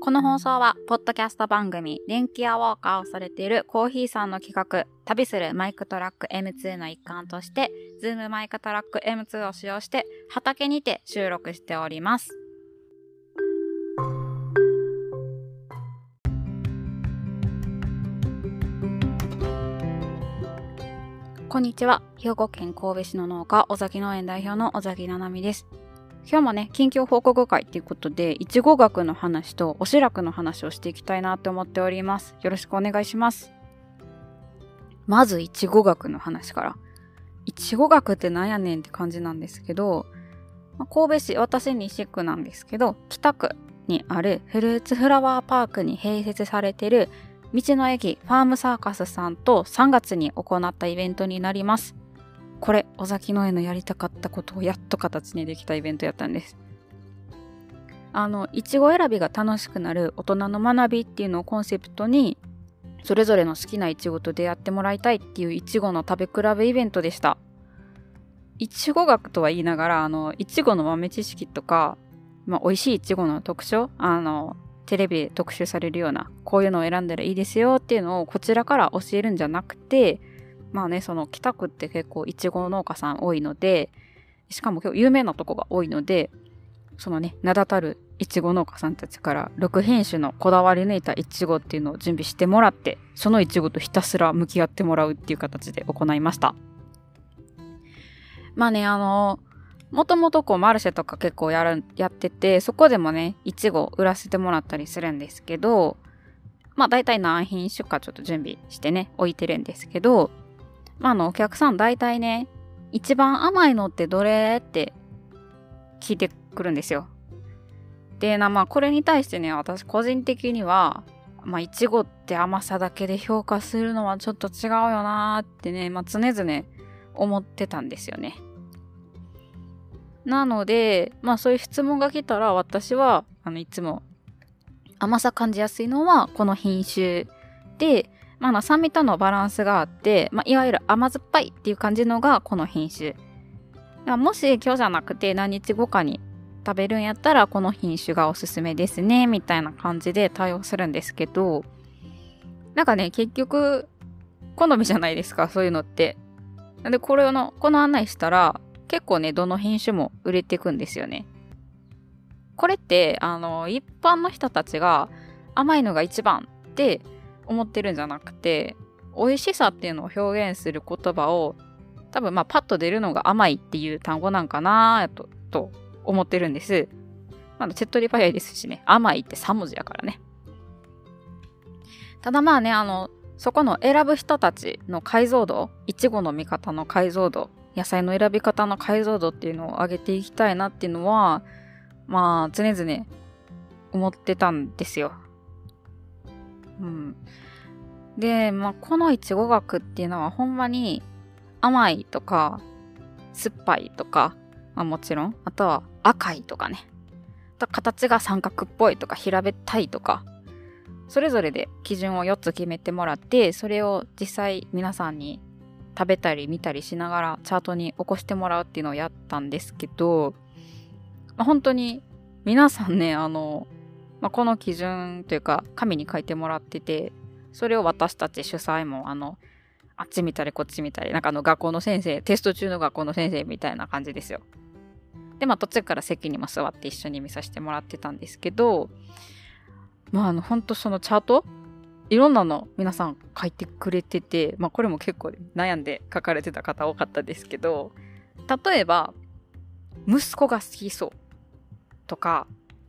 この放送は、ポッドキャスト番組、電気アウォーカーをされているコーヒーさんの企画、旅する MicTrak M2 の一環として、 Zoom MicTrak M2 を使用して、畑にて収録しております。こんにちは。兵庫県神戸市の農家、尾崎農園代表の尾崎七海です。今日もね、近況報告会っていうことで、いちご学の話とおしらくの話をしていきたいなって思っております。よろしくお願いします。まず、いちご学の話から。いちご学ってなんやねんって感じなんですけど、まあ、神戸市、私西区なんですけど、北区にあるフルーツフラワーパークに併設されてる道の駅ファームサーカスさんと3月に行ったイベントになります。これ、尾崎農園のやりたかったことをやっと形にできたイベントやったんです。あの、いちご選びが楽しくなる大人の学びっていうのをコンセプトに、それぞれの好きないちごと出会ってもらいたいっていういちごの食べ比べイベントでした。いちご学とは言いながら、あの、いちごの豆知識とか、まあ、美味しいいちごの特徴、あの、テレビで特集されるような、こういうのを選んだらいいですよっていうのをこちらから教えるんじゃなくて、まあね、その北区って結構いちご農家さん多いので、しかも今日有名なとこが多いので、そのね、名だたるいちご農家さんたちから6品種のこだわり抜いたいちごっていうのを準備してもらって、そのいちごとひたすら向き合ってもらうっていう形で行いました。まあね、あの、もともとこうマルシェとか結構やる、やってて、そこでもね、いちご売らせてもらったりするんですけど、まあ大体何品種かちょっと準備してね、置いてるんですけど、まあ、あの、お客さん大体ね、一番甘いのってどれって聞いてくるんですよ。で、な、まあ、これに対してね、私個人的には、まあ、いちごって甘さだけで評価するのはちょっと違うよなーってね、まあ、常々思ってたんですよね。なので、まあ、そういう質問が来たら、私は、あの、いつも甘さ感じやすいのはこの品種で、まあ、酸味とのバランスがあって、まあ、いわゆる甘酸っぱいっていう感じのがこの品種。もし今日じゃなくて何日後かに食べるんやったらこの品種がおすすめですね、みたいな感じで対応するんですけど、なんかね、結局、好みじゃないですか、そういうのって。なんで、これの、この案内したら、結構ね、どの品種も売れていくんですよね。これって、あの、一般の人たちが甘いのが一番って思ってるんじゃなくて美味しさっていうのを表現する言葉を多分まあパッと出るのが甘いっていう単語なんかなとと思ってるんです。まだチェットリパイアですしね甘いって3文字やからね。ただまあねあのそこの選ぶ人たちの解像度いちごの見方の解像度野菜の選び方の解像度っていうのを上げていきたいなっていうのはまあ常々思ってたんですよ。うん。で、まあ、このいちご学っていうのはほんまに甘いとか、酸っぱいとか、まもちろん、あとは赤いとかね。と形が三角っぽいとか平べったいとか、それぞれで基準を4つ決めてもらって、それを実際皆さんに食べたり見たりしながらチャートに起こしてもらうっていうのをやったんですけど、まあ、本当に皆さんね、あの、まあ、この基準というか紙に書いてもらっててそれを私たち主催もあのあっち見たりこっち見たりなんかあの学校の先生テスト中の学校の先生みたいな感じですよ。でまあ途中から席にも座って一緒に見させてもらってたんですけどまああの本当そのチャートいろんなの皆さん書いてくれててまあこれも結構悩んで書かれてた方多かったですけど例えば息子が好きそうとか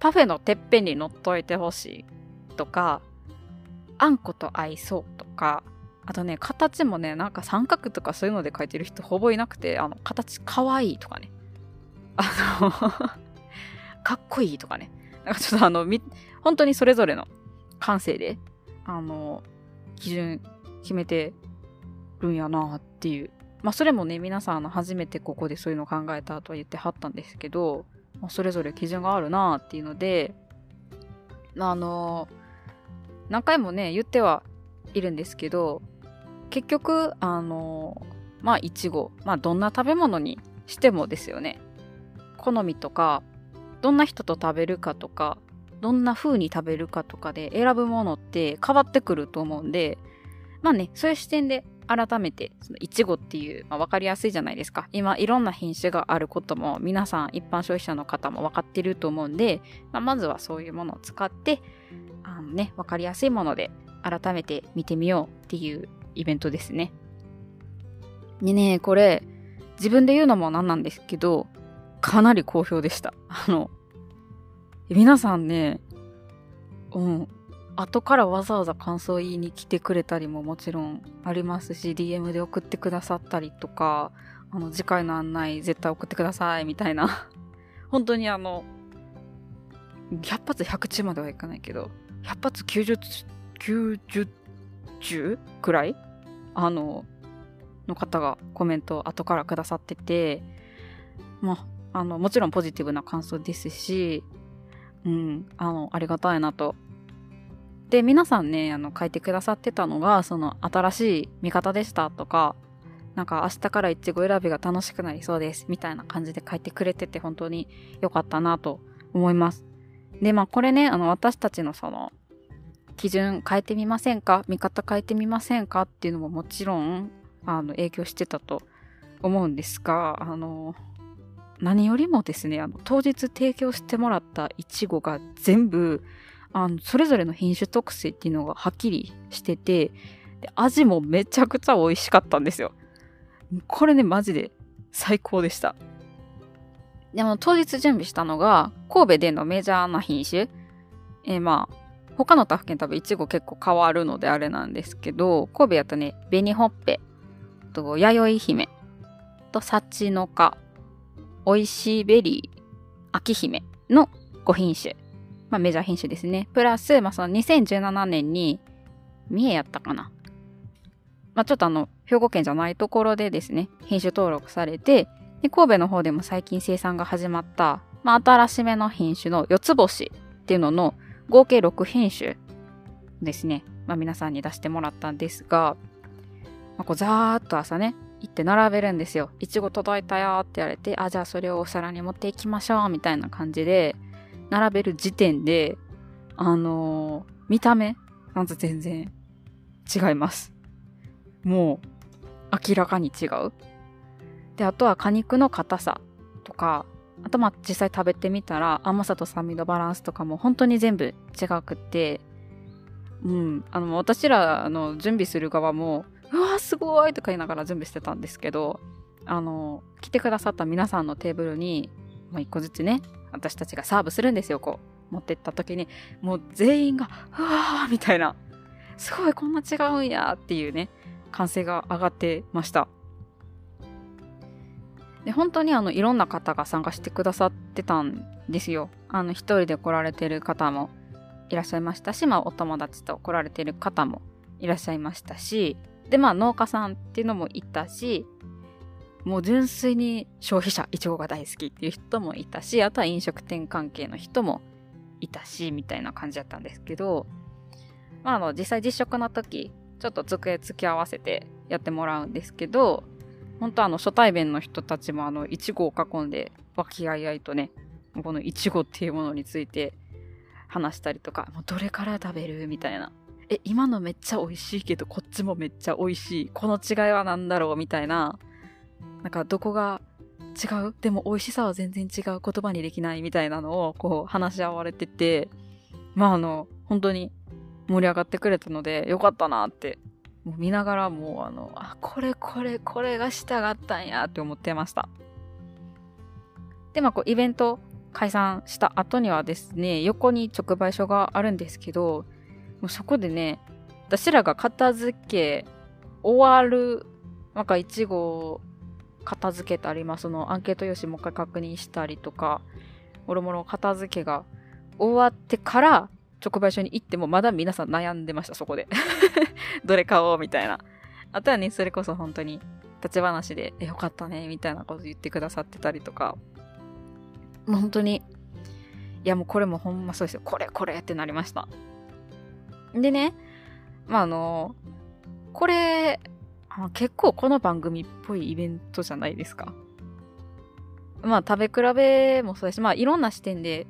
パフェのてっぺんに乗っといてほしいとか、あんこと合いそうとか、あとね、形もね、なんか三角とかそういうので書いてる人ほぼいなくて、あの、形かわいいとかね。あの かっこいいとかね。なんかちょっとあの、み、本当にそれぞれの感性で、あの、基準決めてるんやなっていう。まあそれもね、皆さんの初めてここでそういうの考えたとは言ってはったんですけど、まあ、それぞれ基準があるなっていうので、あの何回もね言ってはいるんですけど結局あのまあいちごまあどんな食べ物にしてもですよね。好みとかどんな人と食べるかとかどんな風に食べるかとかで選ぶものって変わってくると思うんで、まあね、そういう視点で改めて、そのいちごっていう、まあ、分かりやすいじゃないですか。今、いろんな品種があることも、皆さん、一般消費者の方も分かってると思うんで、まあ、まずはそういうものを使って、あのね、分かりやすいもので改めて見てみようっていうイベントですね。でね、これ、自分で言うのもなんなんですけど、かなり好評でした。あの、皆さんね、うん、後からわざわざ感想言いに来てくれたりももちろんありますし、DM で送ってくださったりとか、あの、次回の案内絶対送ってください、みたいな。本当にあの、100発100中まではいかないけど、100発90、90中くらい？あの、の方がコメントを後からくださってて、まあ、あの、もちろんポジティブな感想ですし、うん、あの、ありがたいなとで、皆さんね、あの、書いてくださってたのが、その、新しい見方でしたとか、なんか明日からいちご選びが楽しくなりそうです、みたいな感じで書いてくれてて本当に良かったなと思います。で、まあこれね、あの、私たちのその、基準変えてみませんか？見方変えてみませんか？っていうのももちろん、あの、影響してたと思うんですが、あの、何よりもですね、あの、当日提供してもらったいちごが全部、あの、それぞれの品種特性っていうのがはっきりしてて、で味もめちゃくちゃ美味しかったんですよ。これね、マジで最高でした。でも当日準備したのが、神戸でのメジャーな品種。えー、まあ、他の他府県多分いちご結構変わるのであれなんですけど、神戸やとね、紅ほっぺ、と、弥生姫、と、さちのか、おいCベリー、章姫の5品種。まあ、メジャー品種ですね。プラス、まあ、その2017年に、三重やったかな。まあ、ちょっとあの、兵庫県じゃないところでですね、品種登録されて、で神戸の方でも最近生産が始まった、まあ、新しめの品種の四つ星っていうのの合計6品種ですね。まあ、皆さんに出してもらったんですが、まあ、こうざーっと朝ね、行って並べるんですよ。いちご届いたよって言われて、あ、じゃあそれをお皿に持っていきましょうみたいな感じで、並べる時点で、あのー、見た目なんと全然違います。もう、明らかに違う。で、あとは果肉の硬さとか、あとまあ実際食べてみたら甘さと酸味のバランスとかも本当に全部違くって、うん、あの私らの準備する側も、うわすごいとか言いながら準備してたんですけど、あの、来てくださった皆さんのテーブルに、まあ、一個ずつね、私たちがサーブするんですよ、こう。持ってった時に、もう全員が、うわーみたいな、すごいこんな違うんやっていうね、歓声が上がってました。で、本当にあの、いろんな方が参加してくださってたんですよ。あの、一人で来られてる方もいらっしゃいましたし、まあ、お友達と来られてる方もいらっしゃいましたし、で、まあ、農家さんっていうのもいたし、もう純粋に消費者、いちごが大好きっていう人もいたし、あとは飲食店関係の人もいたし、みたいな感じだったんですけど、まあ、あの、実際実食の時、ちょっと机付き合わせてやってもらうんですけど、本当あの、初対面の人たちもあの、いちごを囲んで、和気あいあいとね、このいちごっていうものについて話したりとか、もうどれから食べるみたいな。え、今のめっちゃ美味しいけど、こっちもめっちゃ美味しい。この違いは何だろうみたいななんかどこが違う？でも美味しさは全然違う言葉にできないみたいなのをこう話し合われてて、まああの、本当に盛り上がってくれたのでよかったなって、もう見ながらもうあの、あ、これこれこれがしたかったんやって思ってました。で、まあこうイベント解散した後にはですね、横に直売所があるんですけど、もうそこでね、私らが片付け終わる、なんかいちご片付けたり、まあ、そのアンケート用紙もう一回確認したりとか、もろもろ片付けが終わってから直売所に行ってもまだ皆さん悩んでました、そこで。どれ買おうみたいな。あとはね、それこそ本当に立ち話で、え、よかったね、みたいなこと言ってくださってたりとか、もう本当に、いやもうこれもほんまそうですよ。これこれってなりました。でね、まああの、これ、あ結構この番組っぽいイベントじゃないですか。まあ食べ比べもそうだし、まあいろんな視点で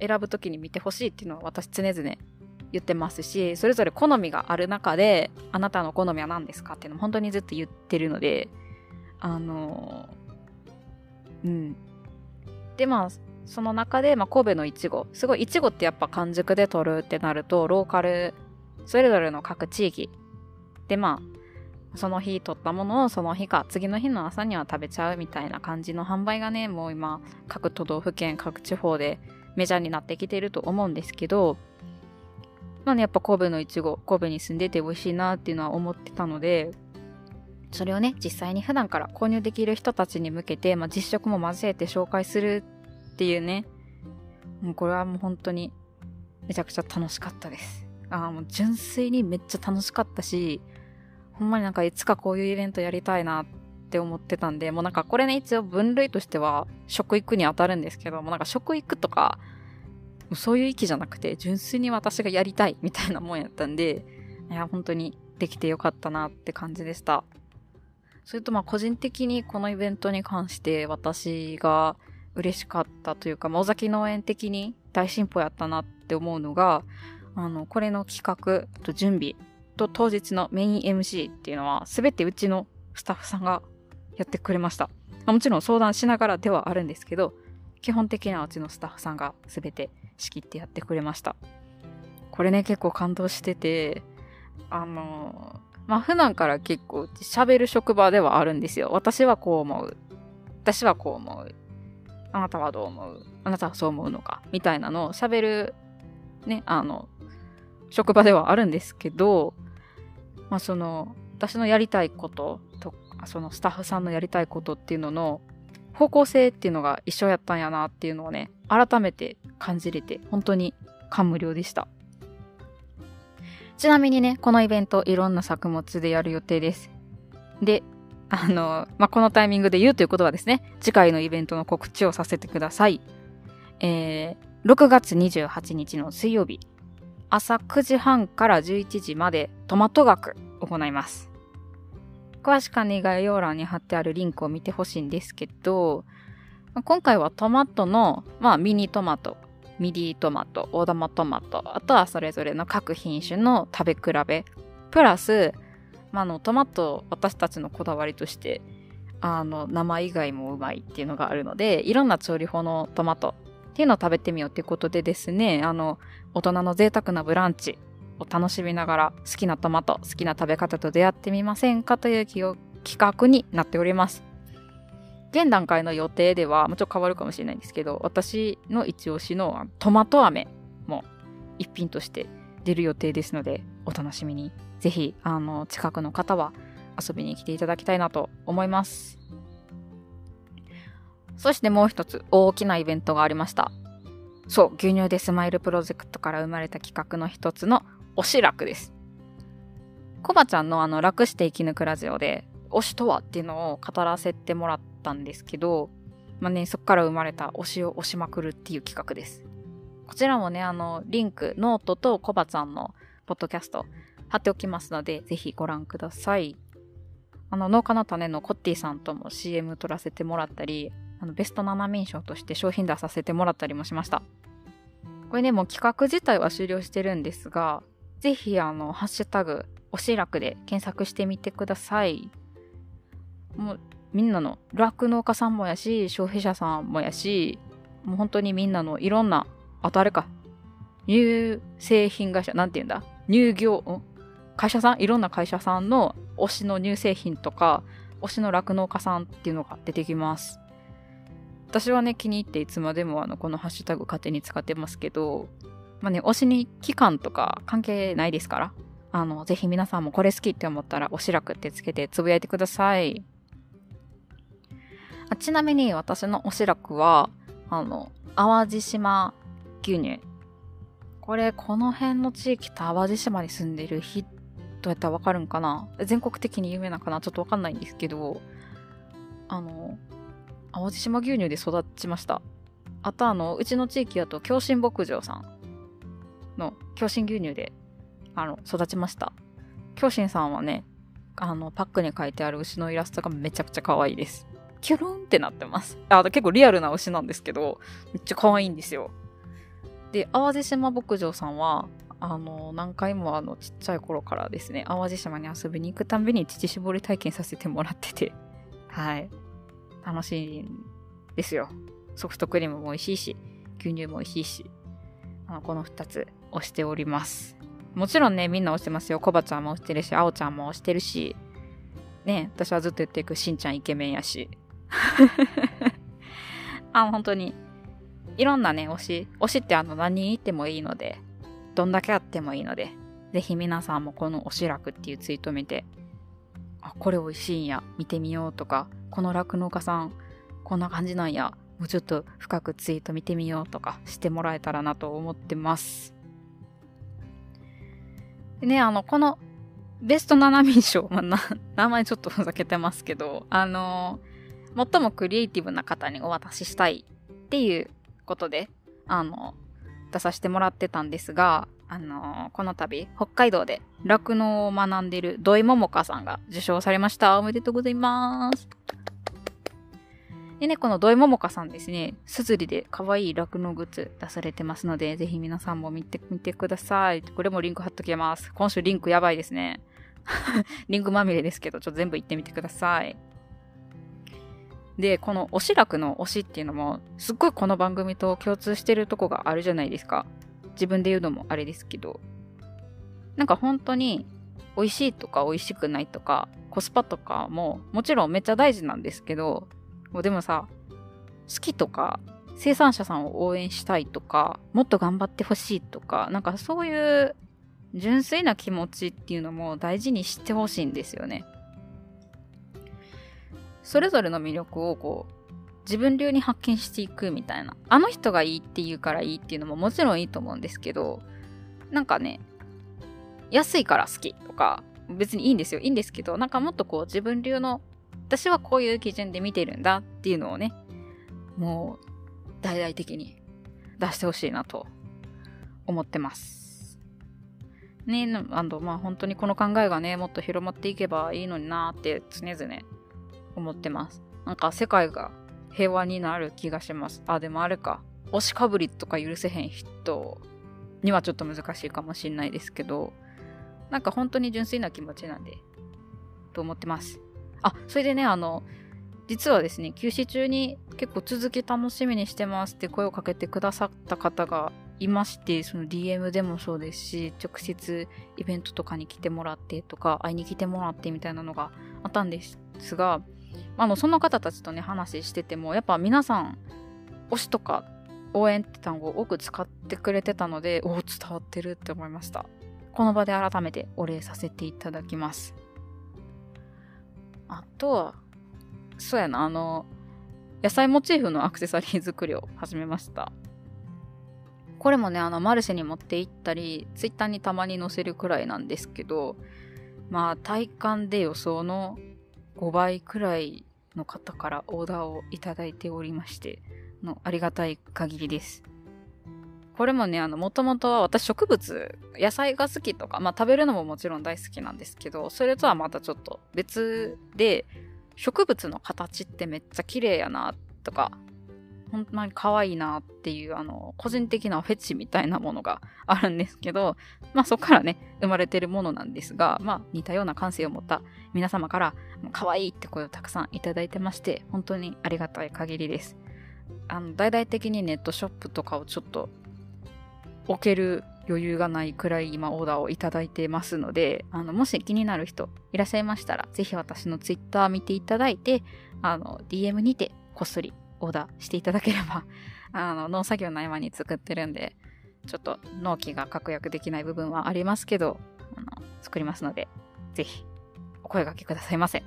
選ぶ時に見てほしいっていうのは私常々言ってますし、それぞれ好みがある中で、あなたの好みは何ですかっていうのも本当にずっと言ってるので、あのうん。で、まあ、その中で、まあ、神戸のいちご。すごい、いちごってやっぱ完熟で取るってなると、ローカル、それぞれの各地域で、まあ、その日取ったものをその日か、次の日の朝には食べちゃうみたいな感じの販売がね、もう今、各都道府県、各地方でメジャーになってきてると思うんですけど、まあね、やっぱ神戸のいちご、神戸に住んでて美味しいなっていうのは思ってたので、それをね、実際に普段から購入できる人たちに向けて、まあ、実食も交えて紹介するっていうね、もうこれはもう本当にめちゃくちゃ楽しかったです。ああ、もう純粋にめっちゃ楽しかったし、ほんまになんかいつかこういうイベントやりたいなって思ってたんで、もうなんかこれね、一応分類としては食育に当たるんですけども、なんか食育とか、そういう域じゃなくて、純粋に私がやりたいみたいなもんやったんで、いや、本当にできてよかったなって感じでした。それとまあ個人的にこのイベントに関して私が嬉しかったというか、尾崎農園的に大進歩やったなって思うのが、あの、これの企画と準備と当日のメイン MC っていうのは、すべてうちのスタッフさんがやってくれました。もちろん相談しながらではあるんですけど、基本的にはうちのスタッフさんがすべて仕切ってやってくれました。これね、結構感動してて、あの、まあ、普段から結構喋る職場ではあるんですよ。私はこう思う。私はこう思う。あなたはどう思う？あなたはそう思うのか？みたいなのを喋る、ね、あの、職場ではあるんですけど、まあその、私のやりたいことと、そのスタッフさんのやりたいことっていうのの方向性っていうのが一緒やったんやなっていうのをね、改めて感じれて、本当に感無量でした。ちなみにね、このイベントいろんな作物でやる予定です。で、あの、まあ、このタイミングで言うということはですね、次回のイベントの告知をさせてください。えー、6月28日の水曜日、朝9時半から11時までトマト学行います。詳しくは、概要欄に貼ってあるリンクを見てほしいんですけど、今回はトマトの、まあ、ミニトマト、ミディトマト、大玉トマト、あとはそれぞれの各品種の食べ比べ、プラス、まあ、のトマト私たちのこだわりとしてあの生以外もうまいっていうのがあるのでいろんな調理法のトマトっていうのを食べてみようっていうことでですねあの大人の贅沢なブランチを楽しみながら好きなトマト好きな食べ方と出会ってみませんかという企画になっております現段階の予定ではもちろん変わるかもしれないんですけど私の一押しのトマト飴も一品として出る予定ですのでお楽しみにぜひ、あの、近くの方は遊びに来ていただきたいなと思います。そしてもう一つ大きなイベントがありました。そう、牛乳でスマイルプロジェクトから生まれた企画の一つの推し楽です。コバちゃんのあの楽して生き抜くラジオで推しとはっていうのを語らせてもらったんですけど、まあね、そこから生まれた推しを推しまくるっていう企画です。こちらもね、あの、リンク、ノートとコバちゃんのポッドキャスト貼っておきますので、ぜひご覧ください。あの、農家の種のコッティさんとも CM 撮らせてもらったり、あの、ベスト7名賞として商品出させてもらったりもしました。これね、もう企画自体は終了してるんですが、ぜひ、あの、ハッシュタグ、おしらくで検索してみてください。もう、みんなの、酪農家さんもやし、消費者さんもやし、もう本当にみんなのいろんな、あとあれか、乳製品会社、なんて言うんだ？乳業、会社さん？いろんな会社さんの推しの乳製品とか推しの酪農家さんっていうのが出てきます。私はね気に入っていつまでもあのこのハッシュタグ勝手に使ってますけどまあね推しに期間とか関係ないですからあのぜひ皆さんもこれ好きって思ったらおしらくってつけてつぶやいてください。あちなみに私のおしらくはあの淡路島牛乳。これこの辺の地域と淡路島に住んでる人やったらわかるんかな？全国的に有名なかな？ちょっとわかんないんですけど、あの、淡路島牛乳で育ちました。あとあの、うちの地域だと、京神牧場さんの京神牛乳で、あの、育ちました。京神さんはね、あの、パックに書いてある牛のイラストがめちゃくちゃ可愛いです。キュルンってなってます。あ、結構リアルな牛なんですけど、めっちゃ可愛いんですよ。で、淡路島牧場さんは、あの、何回もあの、ちっちゃい頃からですね、淡路島に遊びに行くたびに乳搾り体験させてもらってて、はい。楽しいんですよ。ソフトクリームも美味しいし、牛乳も美味しいし、あのこの2つ押しております。もちろんね、みんな押してますよ。コバちゃんも押してるし、あおちゃんも押してるし、ね、私はずっと言っていくしんちゃんイケメンやし。あ、本当に、いろんなね、推し、推しってあの何人言ってもいいので、どんだけあってもいいので、ぜひ皆さんもこの推し楽っていうツイート見て、あ、これ美味しいんや、見てみようとか、この酪農家さん、こんな感じなんや、もうちょっと深くツイート見てみようとかしてもらえたらなと思ってます。でね、あの、このベスト7人賞、まあ、名前ちょっとふざけてますけど、あの最もクリエイティブな方にお渡ししたいっていうことで、あの、出させてもらってたんですが、あのこの度、北海道で酪農を学んでいる土井桃香さんが受賞されました。おめでとうございます。でね、この土井桃香さんですね、すずりで可愛い酪農グッズ出されてますので、ぜひ皆さんも見てみてください。これもリンク貼っときます。今週リンクやばいですね。リンクまみれですけど、ちょっと全部行ってみてください。で、この推し楽の推しっていうのも、すっごいこの番組と共通してるとこがあるじゃないですか。自分で言うのもあれですけど。なんか本当に、美味しいとか美味しくないとか、コスパとかももちろんめっちゃ大事なんですけど、もうでもさ、好きとか、生産者さんを応援したいとか、もっと頑張ってほしいとか、なんかそういう純粋な気持ちっていうのも大事にしてほしいんですよね。それぞれの魅力をこう、自分流に発見していくみたいな。あの人がいいって言うからいいっていうのももちろんいいと思うんですけど、なんかね、安いから好きとか、別にいいんですよ。いいんですけど、なんかもっとこう自分流の私はこういう基準で見てるんだっていうのをね、もう大々的に出してほしいなと思ってます。ねあの、まあ本当にこの考えがね、もっと広まっていけばいいのになって常々思ってます。なんか世界が平和になる気がします。あ、でもあれか。推しかぶりとか許せへん人にはちょっと難しいかもしんないですけど、なんか本当に純粋な気持ちなんで、と思ってます。あ、それでね、あの、実はですね、休止中に結構続き楽しみにしてますって声をかけてくださった方がいまして、その DM でもそうですし、直接イベントとかに来てもらってとか、会いに来てもらってみたいなのがあったんですが、あの、その方たちとね、話してても、やっぱ皆さん、推しとか応援って単語を多く使ってくれてたので、おお、伝わってるって思いました。この場で改めてお礼させていただきます。あとは、そうやな、あの、野菜モチーフのアクセサリー作りを始めました。これもね、あの、マルシェに持って行ったり、ツイッターにたまに載せるくらいなんですけど、まあ、体感で予想の5倍くらいの方からオーダーをいただいておりまして、のありがたい限りです。これもね、あの、もともとは私植物、野菜が好きとか、まあ食べるのももちろん大好きなんですけど、それとはまたちょっと別で、植物の形ってめっちゃ綺麗やな、とか、本当に可愛いなっていう、あの、個人的なフェチみたいなものがあるんですけど、まあそこからね、生まれてるものなんですが、まあ似たような感性を持った皆様から、可愛いって声をたくさんいただいてまして、本当にありがたい限りです。あの、大々的にネットショップとかをちょっと置ける余裕がないくらい今オーダーをいただいてますので、あの、もし気になる人いらっしゃいましたら、ぜひ私のツイッター見ていただいて、あの、DM にてこっそりオーダーしていただければ、あの、農作業の合間に作ってるんで、ちょっと納期が確約できない部分はありますけど、あの、作りますので、ぜひ、お声掛けくださいませ。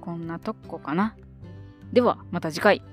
こんなとこかな。では、また次回。